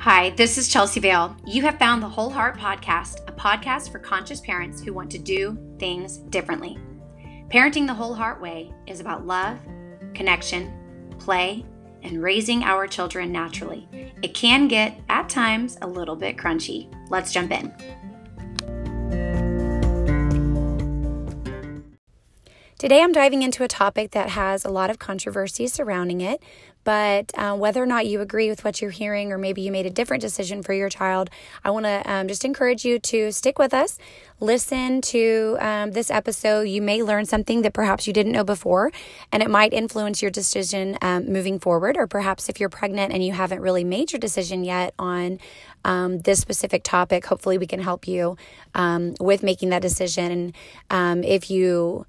Hi, this is Chelsea Vale. You have found the Whole Heart Podcast, a podcast for conscious parents who want to do things differently. Parenting the Whole Heart Way is about love, connection, play, and raising our children naturally. It can get, at times, a little bit crunchy. Let's jump in. Today, I'm diving into a topic that has a lot of controversy surrounding it, but uh, whether or not you agree with what you're hearing, or maybe you made a different decision for your child, I want to um, just encourage you to stick with us. Listen to um, this episode. You may learn something that perhaps you didn't know before, and it might influence your decision um, moving forward. Or perhaps if you're pregnant and you haven't really made your decision yet on um, this specific topic, hopefully we can help you um, with making that decision. Um, if you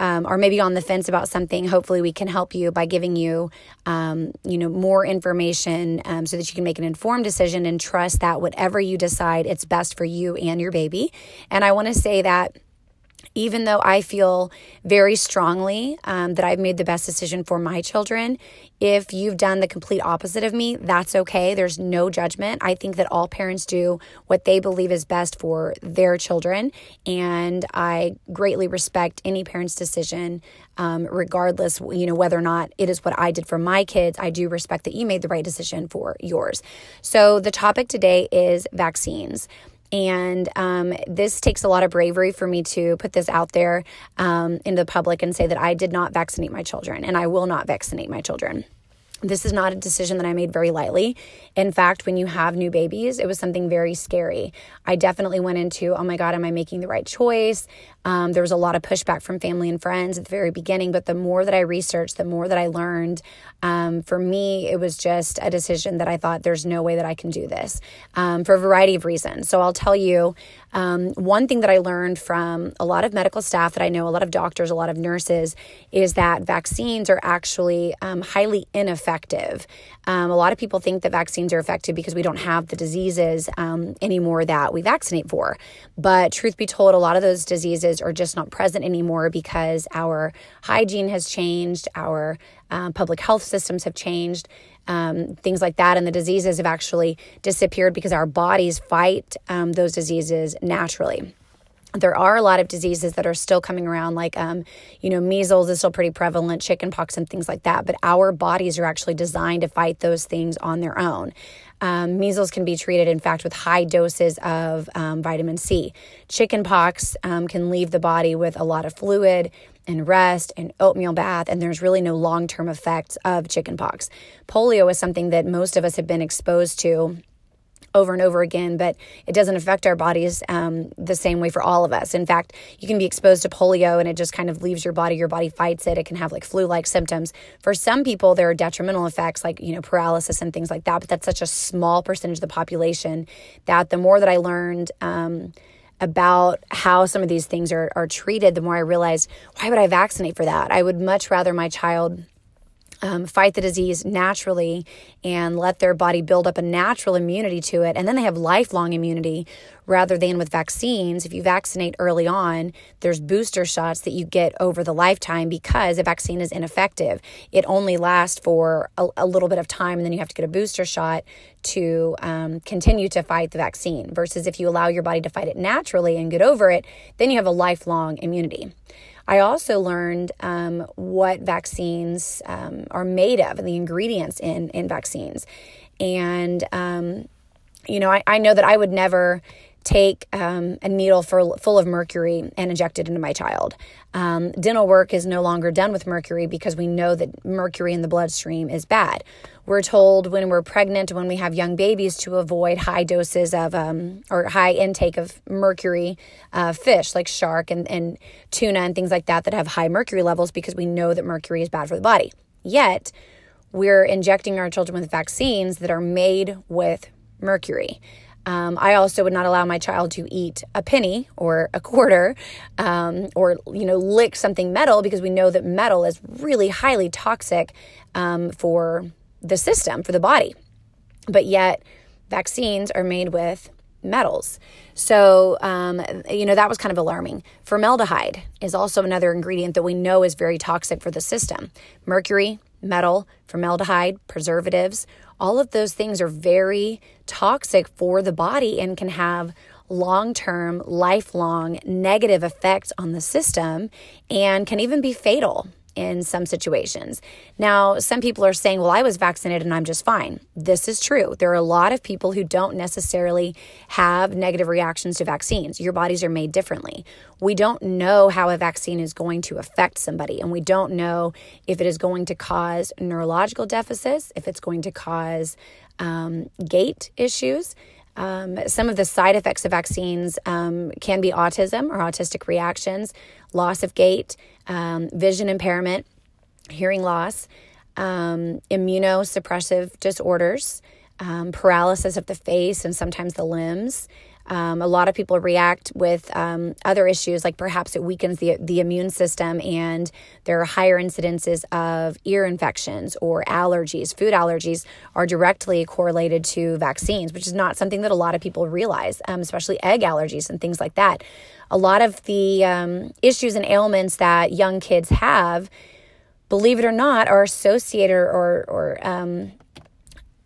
um, or maybe on the fence about something, hopefully we can help you by giving you, um, you know, more information um, so that you can make an informed decision and trust that whatever you decide, it's best for you and your baby. And I want to say that even though I feel very strongly um, that I've made the best decision for my children, if you've done the complete opposite of me, that's okay. There's no judgment. I think that all parents do what they believe is best for their children. And I greatly respect any parent's decision, um, regardless, you know, whether or not it is what I did for my kids. I do respect that you made the right decision for yours. So the topic today is vaccines. And um, this takes a lot of bravery for me to put this out there um, into the public and say that I did not vaccinate my children and I will not vaccinate my children. This is not a decision that I made very lightly. In fact, when you have new babies, it was something very scary. I definitely went into, oh my God, am I making the right choice? Um, there was a lot of pushback from family and friends at the very beginning, but the more that I researched, the more that I learned, um, for me, it was just a decision that I thought there's no way that I can do this um, for a variety of reasons. So I'll tell you um, one thing that I learned from a lot of medical staff that I know, a lot of doctors, a lot of nurses, is that vaccines are actually um, highly ineffective. Um, a lot of people think that vaccines are effective because we don't have the diseases anymore that we vaccinate for. But truth be told, a lot of those diseases are just not present anymore because our hygiene has changed, our uh, public health systems have changed, um, things like that. And the diseases have actually disappeared because our bodies fight um, those diseases naturally there are a lot of diseases that are still coming around, like, um, you know, measles is still pretty prevalent, chickenpox, and things like that. But our bodies are actually designed to fight those things on their own. Um, measles can be treated, in fact, with high doses of um, vitamin C. Chickenpox um, can leave the body with a lot of fluid and rest and oatmeal bath, and there's really no long term effects of chickenpox. Polio is something that most of us have been exposed to over and over again, but it doesn't affect our bodies um, the same way for all of us. In fact, you can be exposed to polio and it just kind of leaves your body. Your body fights it. It can have like flu like symptoms. For some people, there are detrimental effects like, you know, paralysis and things like that, but that's such a small percentage of the population that the more that I learned, um, about how some of these things are, are treated, the more I realized, why would I vaccinate for that? I would much rather my child um, fight the disease naturally and let their body build up a natural immunity to it. And then they have lifelong immunity rather than with vaccines. If you vaccinate early on, there's booster shots that you get over the lifetime because a vaccine is ineffective. It only lasts for a, a little bit of time and then you have to get a booster shot to um, continue to fight the vaccine. Versus if you allow your body to fight it naturally and get over it, then you have a lifelong immunity. I also learned um, what vaccines um, are made of and the ingredients in, in vaccines. And, um, you know, I, I know that I would never take um, a needle for, full of mercury and inject it into my child. Um, dental work is no longer done with mercury because we know that mercury in the bloodstream is bad. We're told when we're pregnant, when we have young babies, to avoid high doses of um, or high intake of mercury uh, fish like shark and, and tuna and things like that that have high mercury levels because we know that mercury is bad for the body. Yet, we're injecting our children with vaccines that are made with mercury. Um, I also would not allow my child to eat a penny or a quarter um, or, you know, lick something metal because we know that metal is really highly toxic um, for the system, for the body. But yet, vaccines are made with metals. So, um, you know, that was kind of alarming. Formaldehyde is also another ingredient that we know is very toxic for the system. Mercury, metal, formaldehyde, preservatives, all of those things are very toxic for the body and can have long term, lifelong negative effects on the system and can even be fatal in some situations. Now, some people are saying, well, I was vaccinated and I'm just fine. This is true. There are a lot of people who don't necessarily have negative reactions to vaccines. Your bodies are made differently. We don't know how a vaccine is going to affect somebody, and we don't know if it is going to cause neurological deficits, if it's going to cause um, gait issues. Um, some of the side effects of vaccines um, can be autism or autistic reactions, loss of gait, um, vision impairment, hearing loss, um, immunosuppressive disorders, um, paralysis of the face and sometimes the limbs. Um, a lot of people react with um, other issues, like perhaps it weakens the, the immune system, and there are higher incidences of ear infections or allergies. Food allergies are directly correlated to vaccines, which is not something that a lot of people realize, um, especially egg allergies and things like that. A lot of the um, issues and ailments that young kids have, believe it or not, are associated or, or um,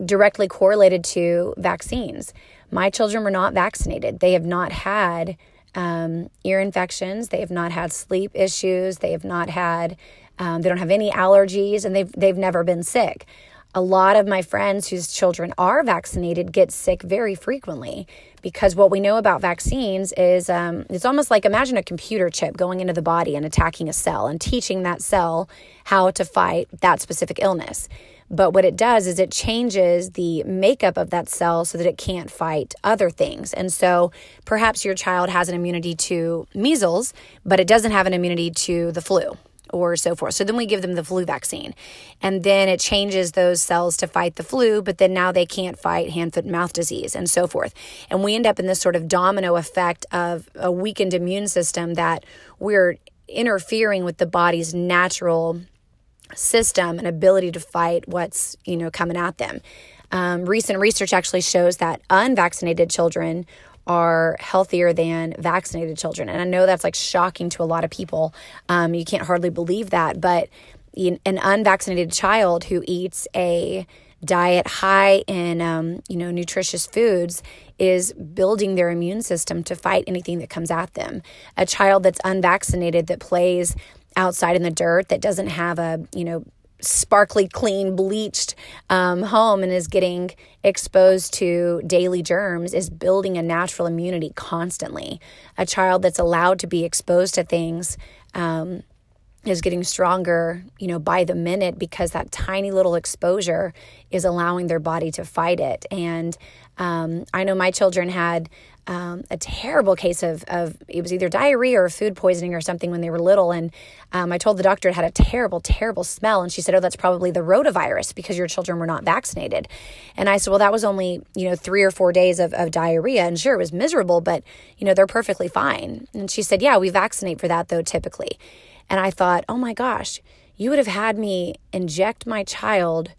directly correlated to vaccines. My children were not vaccinated. They have not had um, ear infections. They have not had sleep issues. They have not had, um, they don't have any allergies, and they've, they've never been sick. A lot of my friends whose children are vaccinated get sick very frequently because what we know about vaccines is um, it's almost like imagine a computer chip going into the body and attacking a cell and teaching that cell how to fight that specific illness. But what it does is it changes the makeup of that cell so that it can't fight other things. And so perhaps your child has an immunity to measles, but it doesn't have an immunity to the flu or so forth. So then we give them the flu vaccine. And then it changes those cells to fight the flu, but then now they can't fight hand, foot, and mouth disease and so forth. And we end up in this sort of domino effect of a weakened immune system that we're interfering with the body's natural system and ability to fight what's you know coming at them. Um, recent research actually shows that unvaccinated children are healthier than vaccinated children, and I know that's like shocking to a lot of people. Um, you can't hardly believe that, but an unvaccinated child who eats a diet high in um, you know nutritious foods is building their immune system to fight anything that comes at them. A child that's unvaccinated that plays outside in the dirt that doesn't have a, you know, sparkly, clean, bleached um, home and is getting exposed to daily germs is building a natural immunity constantly. A child that's allowed to be exposed to things um, is getting stronger, you know, by the minute because that tiny little exposure is allowing their body to fight it. And um, I know my children had um, a terrible case of, of it was either diarrhea or food poisoning or something when they were little. And um, I told the doctor it had a terrible, terrible smell. And she said, Oh, that's probably the rotavirus because your children were not vaccinated. And I said, Well, that was only, you know, three or four days of, of diarrhea. And sure, it was miserable, but, you know, they're perfectly fine. And she said, Yeah, we vaccinate for that though, typically. And I thought, Oh my gosh, you would have had me inject my child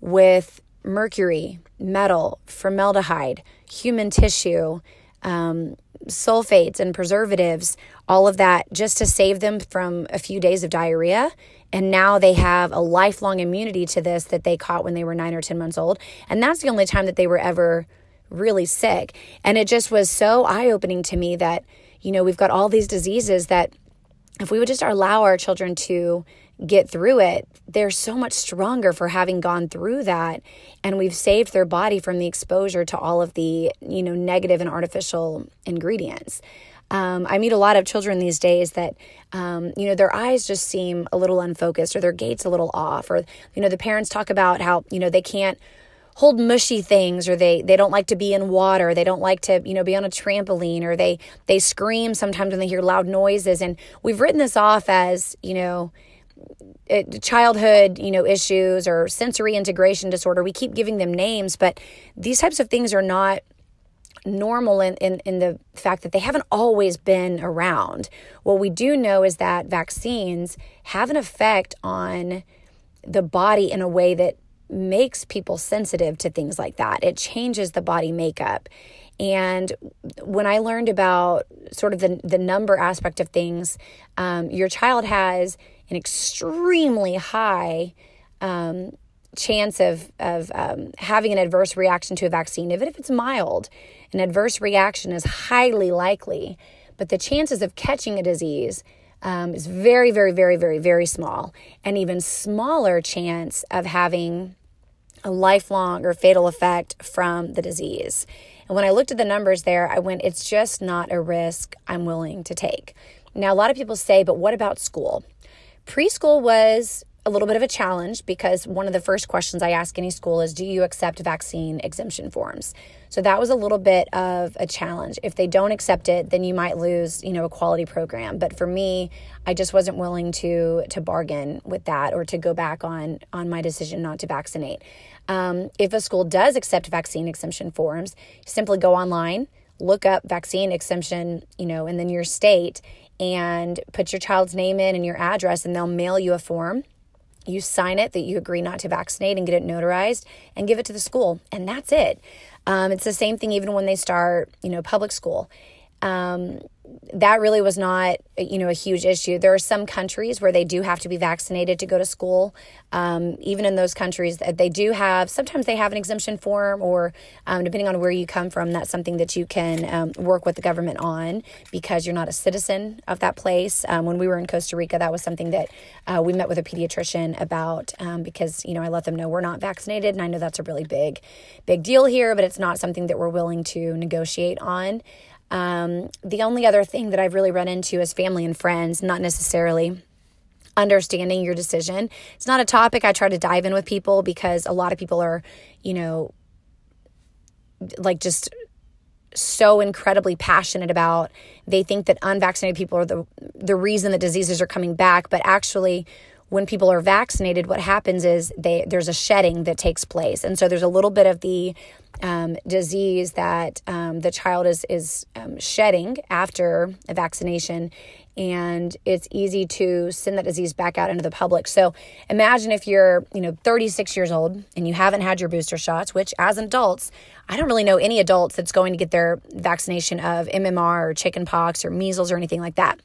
with mercury, metal, formaldehyde, human tissue um, sulfates and preservatives, all of that, just to save them from a few days of diarrhea. And now they have a lifelong immunity to this that they caught when they were nine or 10 months old. And that's the only time that they were ever really sick. And it just was so eye opening to me that, you know, we've got all these diseases that if we would just allow our children to get through it, they're so much stronger for having gone through that. And we've saved their body from the exposure to all of the, you know, negative and artificial ingredients. Um, I meet a lot of children these days that, um, you know, their eyes just seem a little unfocused or their gait's a little off, or, you know, the parents talk about how, you know, they can't hold mushy things or they they don't like to be in water they don't like to you know be on a trampoline or they they scream sometimes when they hear loud noises and we've written this off as you know it, childhood, you know, issues or sensory integration disorder. We keep giving them names, but these types of things are not normal in, in, in the fact that they haven't always been around. What we do know is that vaccines have an effect on the body in a way that makes people sensitive to things like that. It changes the body makeup. And when I learned about sort of the, the number aspect of things, um, your child has an extremely high um, chance of of um, having an adverse reaction to a vaccine, even if it's mild, an adverse reaction is highly likely. But the chances of catching a disease um, is very, very, very, very, very small, and even smaller chance of having a lifelong or fatal effect from the disease. And when I looked at the numbers there, I went, it's just not a risk I'm willing to take. Now, a lot of people say, but what about school? Preschool was a little bit of a challenge because one of the first questions I ask any school is Do you accept vaccine exemption forms? So that was a little bit of a challenge. If they don't accept it, then you might lose, you know, a quality program. But for me, I just wasn't willing to to bargain with that or to go back on on my decision not to vaccinate. Um, if a school does accept vaccine exemption forms, simply go online, look up vaccine exemption, you know, and then your state and put your child's name in and your address, and they'll mail you a form. You sign it that you agree not to vaccinate and get it notarized and give it to the school and that's it. Um, it's the same thing even when they start you know public school um, that really was not you know a huge issue. There are some countries where they do have to be vaccinated to go to school. Um, even in those countries that they do have sometimes they have an exemption form or um, depending on where you come from that's something that you can um, work with the government on because you're not a citizen of that place. Um, when we were in costa rica that was something that uh, we met with a pediatrician about um, because you know i let them know we're not vaccinated and i know that's a really big big deal here but it's not something that we're willing to negotiate on um, the only other thing that I've really run into is family and friends, not necessarily understanding your decision. It's not a topic I try to dive in with people because a lot of people are, you know, like just so incredibly passionate about. They think that unvaccinated people are the the reason that diseases are coming back, but actually when people are vaccinated, what happens is they there's a shedding that takes place, and so there's a little bit of the um, disease that um, the child is is um, shedding after a vaccination, and it's easy to send that disease back out into the public. So imagine if you're you know 36 years old and you haven't had your booster shots, which as adults, I don't really know any adults that's going to get their vaccination of MMR or chickenpox or measles or anything like that.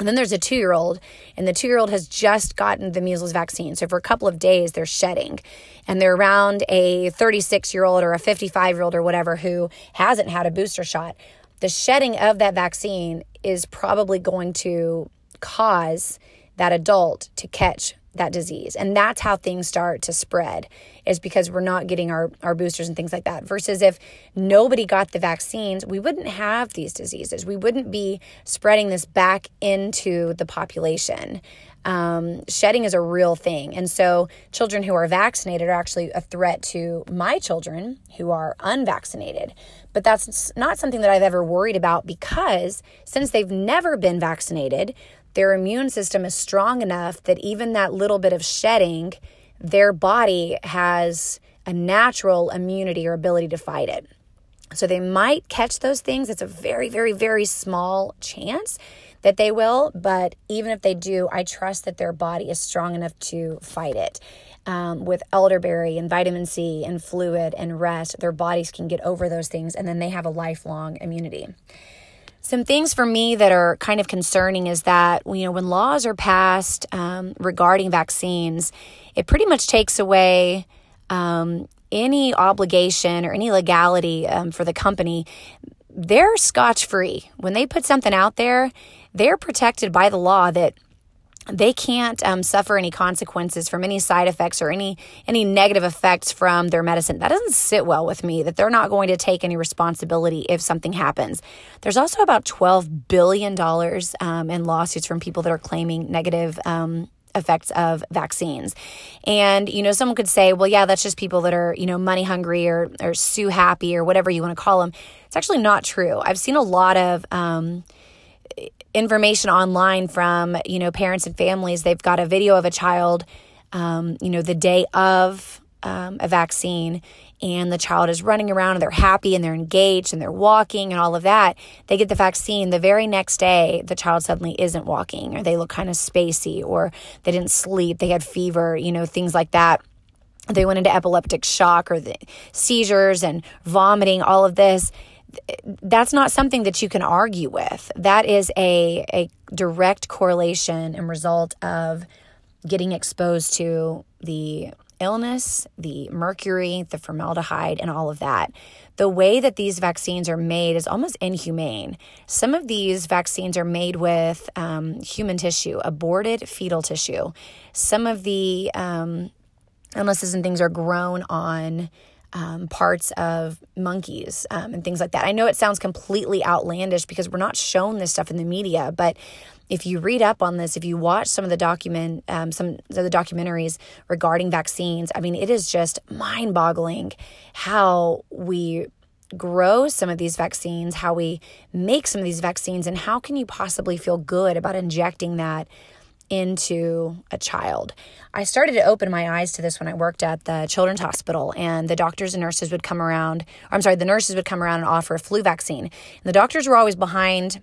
And then there's a two year old, and the two year old has just gotten the measles vaccine. So for a couple of days, they're shedding. And they're around a 36 year old or a 55 year old or whatever who hasn't had a booster shot. The shedding of that vaccine is probably going to cause that adult to catch that disease. And that's how things start to spread is because we're not getting our, our boosters and things like that. Versus if nobody got the vaccines, we wouldn't have these diseases. We wouldn't be spreading this back into the population. Um, shedding is a real thing. And so children who are vaccinated are actually a threat to my children who are unvaccinated. But that's not something that I've ever worried about because since they've never been vaccinated, their immune system is strong enough that even that little bit of shedding, their body has a natural immunity or ability to fight it. So they might catch those things. It's a very, very, very small chance that they will, but even if they do, I trust that their body is strong enough to fight it. Um, with elderberry and vitamin C and fluid and rest, their bodies can get over those things and then they have a lifelong immunity. Some things for me that are kind of concerning is that, you know, when laws are passed um, regarding vaccines, it pretty much takes away um, any obligation or any legality um, for the company. They're scotch free. When they put something out there, they're protected by the law that they can't um, suffer any consequences from any side effects or any any negative effects from their medicine. That doesn't sit well with me. That they're not going to take any responsibility if something happens. There's also about twelve billion dollars um, in lawsuits from people that are claiming negative. Um, effects of vaccines. And, you know, someone could say, well, yeah, that's just people that are, you know, money hungry or, or sue happy or whatever you want to call them. It's actually not true. I've seen a lot of, um, information online from you know parents and families. They've got a video of a child um, you know the day of um, a vaccine and the child is running around and they're happy and they're engaged and they're walking and all of that. They get the vaccine the very next day the child suddenly isn't walking or they look kind of spacey or they didn't sleep they had fever you know things like that. They went into epileptic shock or the seizures and vomiting all of this that's not something that you can argue with. That is a, a direct correlation and result of getting exposed to the illness, the mercury, the formaldehyde, and all of that. The way that these vaccines are made is almost inhumane. Some of these vaccines are made with um, human tissue, aborted fetal tissue. Some of the um, illnesses and things are grown on um, parts of monkeys um, and things like that. I know it sounds completely outlandish because we're not shown this stuff in the media, but if you read up on this, if you watch some of the document, um, some of the documentaries regarding vaccines, I mean, it is just mind boggling how we grow some of these vaccines, how we make some of these vaccines, and how can you possibly feel good about injecting that into a child. I started to open my eyes to this when I worked at the children's hospital, and the doctors and nurses would come around. I'm sorry, the nurses would come around and offer a flu vaccine. And the doctors were always behind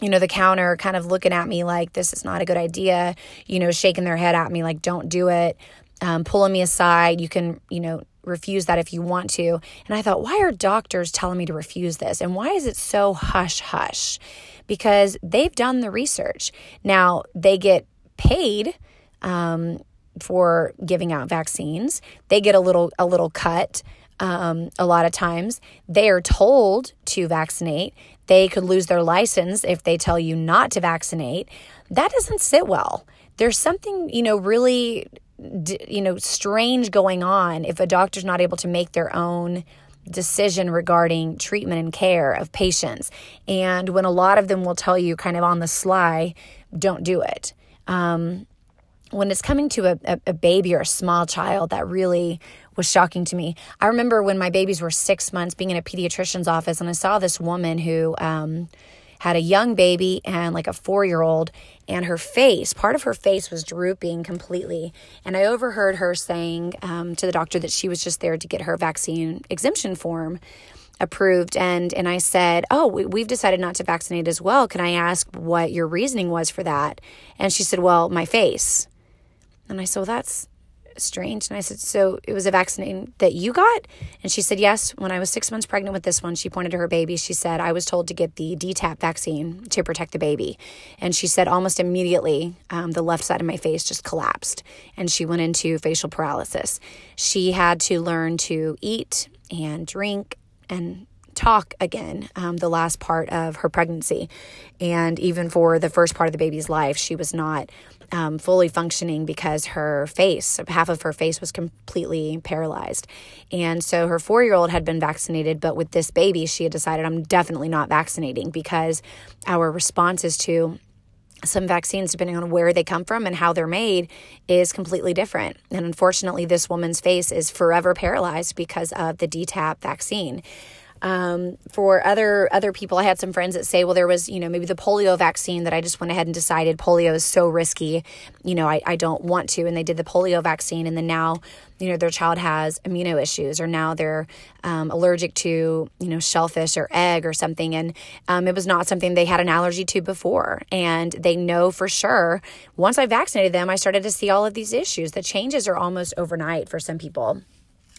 you know, the counter kind of looking at me like, this is not a good idea, you know, shaking their head at me like, don't do it, um, pulling me aside. You can, you know, refuse that if you want to. And I thought, why are doctors telling me to refuse this? And why is it so hush hush? Because they've done the research. Now, they get paid um, for giving out vaccines. They get a little a little cut. Um, a lot of times they are told to vaccinate. They could lose their license if they tell you not to vaccinate. That doesn't sit well. There's something, you know, really, you know, strange going on if a doctor's not able to make their own decision regarding treatment and care of patients. And when a lot of them will tell you kind of on the sly, don't do it. Um, when it's coming to a, a, baby or a small child, that really was shocking to me. I remember when my babies were six months being in a pediatrician's office, and I saw this woman who um, had a young baby and like a four year old, and her face, part of her face was drooping completely. And I overheard her saying um, to the doctor that she was just there to get her vaccine exemption form approved and and I said, "Oh, we, have decided not to vaccinate as well. Can I ask what your reasoning was for that?" And she said, "Well, my face." And I said, well, "That's strange." And I said, "So it was a vaccine that you got?" And she said, "Yes. When I was six months pregnant with this one, she pointed to her baby. She said I was told to get the DTaP vaccine to protect the baby." And she said almost immediately, um, the left side of my face just collapsed, and she went into facial paralysis. She had to learn to eat and drink and talk again um, the last part of her pregnancy. And even for the first part of the baby's life, she was not um, fully functioning because her face, half of her face, was completely paralyzed. And so her four year old had been vaccinated, but with this baby, she had decided, I'm definitely not vaccinating because our responses to some vaccines, depending on where they come from and how they're made, is completely different. And unfortunately, this woman's face is forever paralyzed because of the DTaP vaccine. Um, for other other people, I had some friends that say, well, there was, you know, maybe the polio vaccine that I just went ahead and decided polio is so risky, you know, I, I don't want to. And they did the polio vaccine, and then now, you know, their child has immuno issues, or now they're um, allergic to, you know, shellfish or egg or something. And um, it was not something they had an allergy to before. And they know for sure once I vaccinated them, I started to see all of these issues. The changes are almost overnight for some people.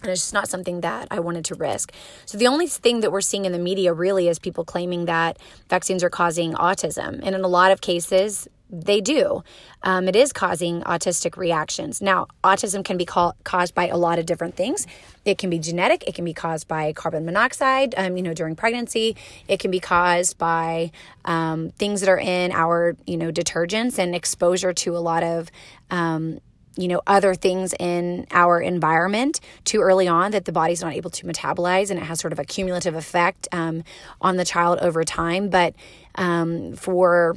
And it's just not something that I wanted to risk. So, the only thing that we're seeing in the media really is people claiming that vaccines are causing autism. And in a lot of cases, they do. Um, it is causing autistic reactions. Now, autism can be ca- caused by a lot of different things. It can be genetic. It can be caused by carbon monoxide, um, you know, during pregnancy. It can be caused by um, things that are in our, you know, detergents and exposure to a lot of um, you know other things in our environment too early on that the body's not able to metabolize and it has sort of a cumulative effect um, on the child over time but um, for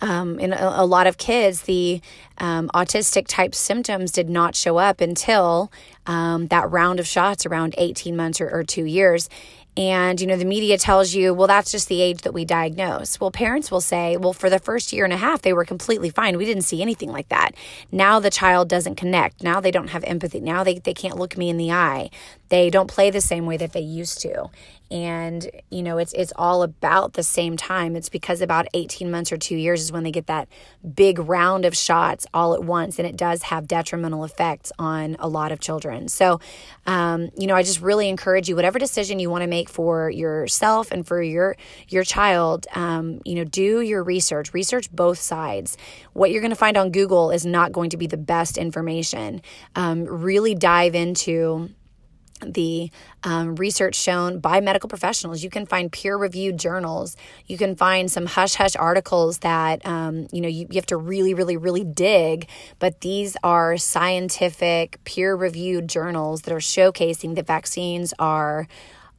um, in a, a, lot of kids, the um, autistic type symptoms did not show up until um, that round of shots around 18 months or, or two years. And, you know, the media tells you, well, that's just the age that we diagnose. Well, parents will say, well, for the first year and a half, they were completely fine. We didn't see anything like that. Now the child doesn't connect. Now they don't have empathy. Now they, they can't look me in the eye. They don't play the same way that they used to. And you know it's it's all about the same time. It's because about 18 months or 2 years is when they get that big round of shots all at once. And it does have detrimental effects on a lot of children. So um, you know i just really encourage you whatever decision you want to make for yourself and for your your child um, you know do your research. Research both sides. What you're going to find on google is not going to be the best information. Um, really dive into the um, research shown by medical professionals. You can find peer reviewed journals. You can find some hush hush articles that, um, you know, you, you have to really, really, really dig. But these are scientific, peer reviewed journals that are showcasing that vaccines are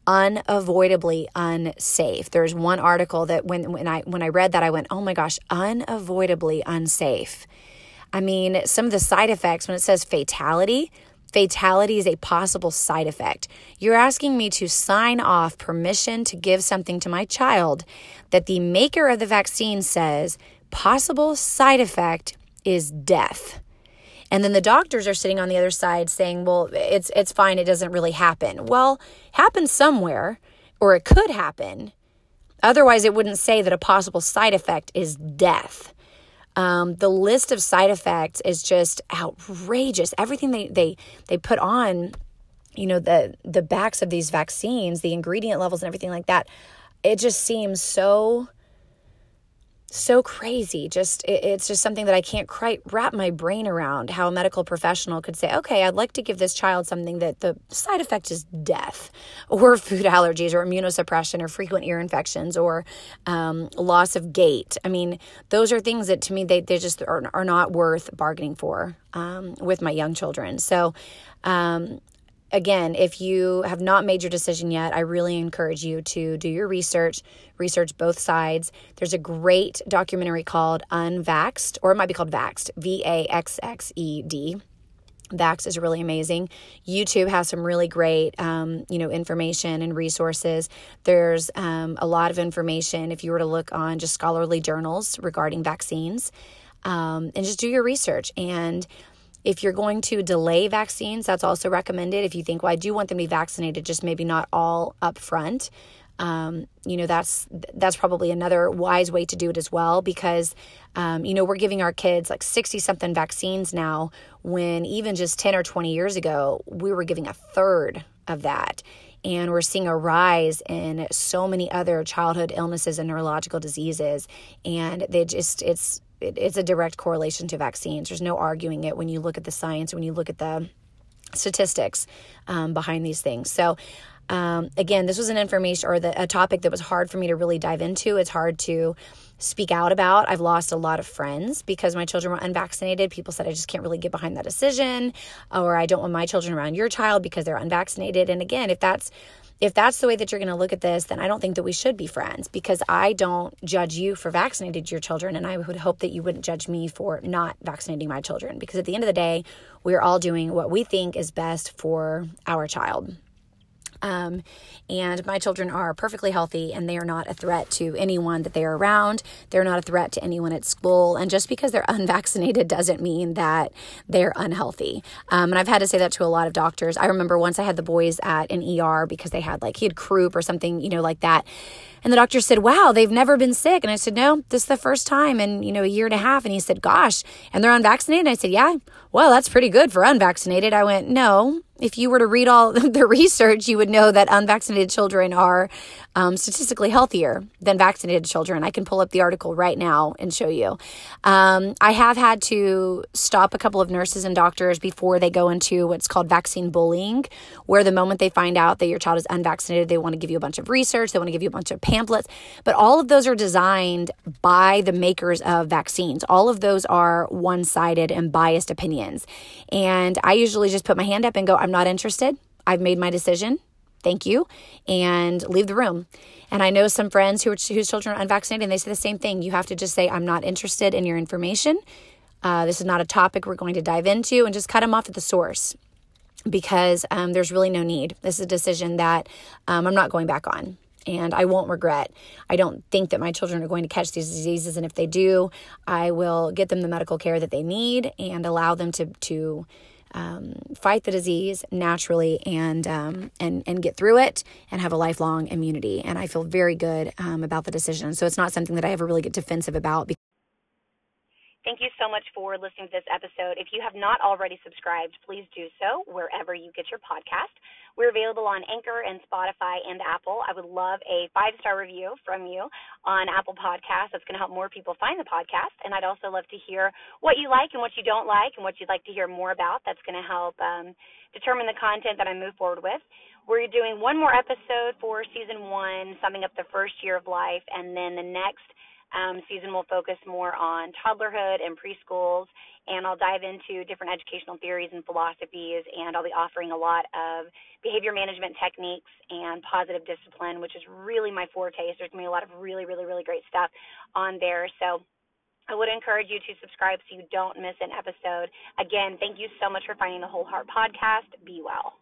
unavoidably unsafe. There's one article that when when I when I read that I went, "Oh my gosh, unavoidably unsafe." I mean, some of the side effects when it says fatality, fatality is a possible side effect. You're asking me to sign off permission to give something to my child that the maker of the vaccine says possible side effect is death. And then the doctors are sitting on the other side saying, "Well, it's it's fine, it doesn't really happen." Well, happens somewhere or it could happen. Otherwise, it wouldn't say that a possible side effect is death. Um, the list of side effects is just outrageous. Everything they they they put on, you know, the the backs of these vaccines, the ingredient levels and everything like that, it just seems so so crazy. Just it, it's just something that I can't quite wrap my brain around. How a medical professional could say, "Okay, I'd like to give this child something that the side effect is death, or food allergies, or immunosuppression, or frequent ear infections, or um, loss of gait." I mean, those are things that to me they they just are, are not worth bargaining for um, with my young children. So. Um, again, if you have not made your decision yet, I really encourage you to do your research, research both sides. There's a great documentary called Unvaxxed, or it might be called Vaxxed, V A X X E D. Vax is really amazing. YouTube has some really great, um, you know, information and resources. There's um, a lot of information if you were to look on just scholarly journals regarding vaccines, um, and just do your research and if you're going to delay vaccines, that's also recommended. If you think, well, I do want them to be vaccinated, just maybe not all up front. Um, you know that's that's probably another wise way to do it as well because um, you know we're giving our kids like 60 something vaccines now when even just 10 or 20 years ago we were giving a third of that and we're seeing a rise in so many other childhood illnesses and neurological diseases and they just it's it, it's a direct correlation to vaccines. There's no arguing it when you look at the science, when you look at the statistics um, behind these things. So, um, again, this was an information or the, a topic that was hard for me to really dive into. It's hard to speak out about. I've lost a lot of friends because my children were unvaccinated. People said I just can't really get behind that decision, or I don't want my children around your child because they're unvaccinated. And again, if that's if that's the way that you're going to look at this, then I don't think that we should be friends because I don't judge you for vaccinating your children. And I would hope that you wouldn't judge me for not vaccinating my children because at the end of the day, we're all doing what we think is best for our child. Um, and my children are perfectly healthy and they are not a threat to anyone that they are around. They're not a threat to anyone at school. And just because they're unvaccinated doesn't mean that they're unhealthy. Um, and I've had to say that to a lot of doctors. I remember once I had the boys at an ER because they had like, he had croup or something, you know, like that. And the doctor said, Wow, they've never been sick. And I said, No, this is the first time in, you know, a year and a half. And he said, Gosh, and they're unvaccinated. And I said, Yeah, well, that's pretty good for unvaccinated. I went, No, if you were to read all the research, you would know that unvaccinated children are um, statistically healthier than vaccinated children. I can pull up the article right now and show you. Um, I have had to stop a couple of nurses and doctors before they go into what's called vaccine bullying, where the moment they find out that your child is unvaccinated, they want to give you a bunch of research, they want to give you a bunch of pamphlets. But all of those are designed by the makers of vaccines. All of those are one sided and biased opinions. And I usually just put my hand up and go, I'm not interested. I've made my decision. Thank you. And leave the room. And I know some friends who are, whose children are unvaccinated, and they say the same thing. You have to just say, I'm not interested in your information. Uh, this is not a topic we're going to dive into, and just cut them off at the source because um, there's really no need. This is a decision that um, I'm not going back on and I won't regret. I don't think that my children are going to catch these diseases, and if they do, I will get them the medical care that they need and allow them to to um, fight the disease naturally and um, and and get through it and have a lifelong immunity. And I feel very good um, about the decision. So it's not something that I ever really get defensive about. Thank you so much for listening to this episode. If you have not already subscribed, please do so wherever you get your podcast. We're available on Anchor and Spotify and Apple. I would love a five star review from you on Apple Podcasts. That's going to help more people find the podcast. And I'd also love to hear what you like and what you don't like and what you'd like to hear more about. That's going to help um, determine the content that I move forward with. We're doing one more episode for season one, summing up the first year of life, and then the next um, season will focus more on toddlerhood and preschools, and I'll dive into different educational theories and philosophies, and I'll be offering a lot of behavior management techniques and positive discipline, which is really my forte. So there's going to be a lot of really, really, really great stuff on there. So I would encourage you to subscribe so you don't miss an episode. Again, thank you so much for finding the Whole Heart Podcast. Be well.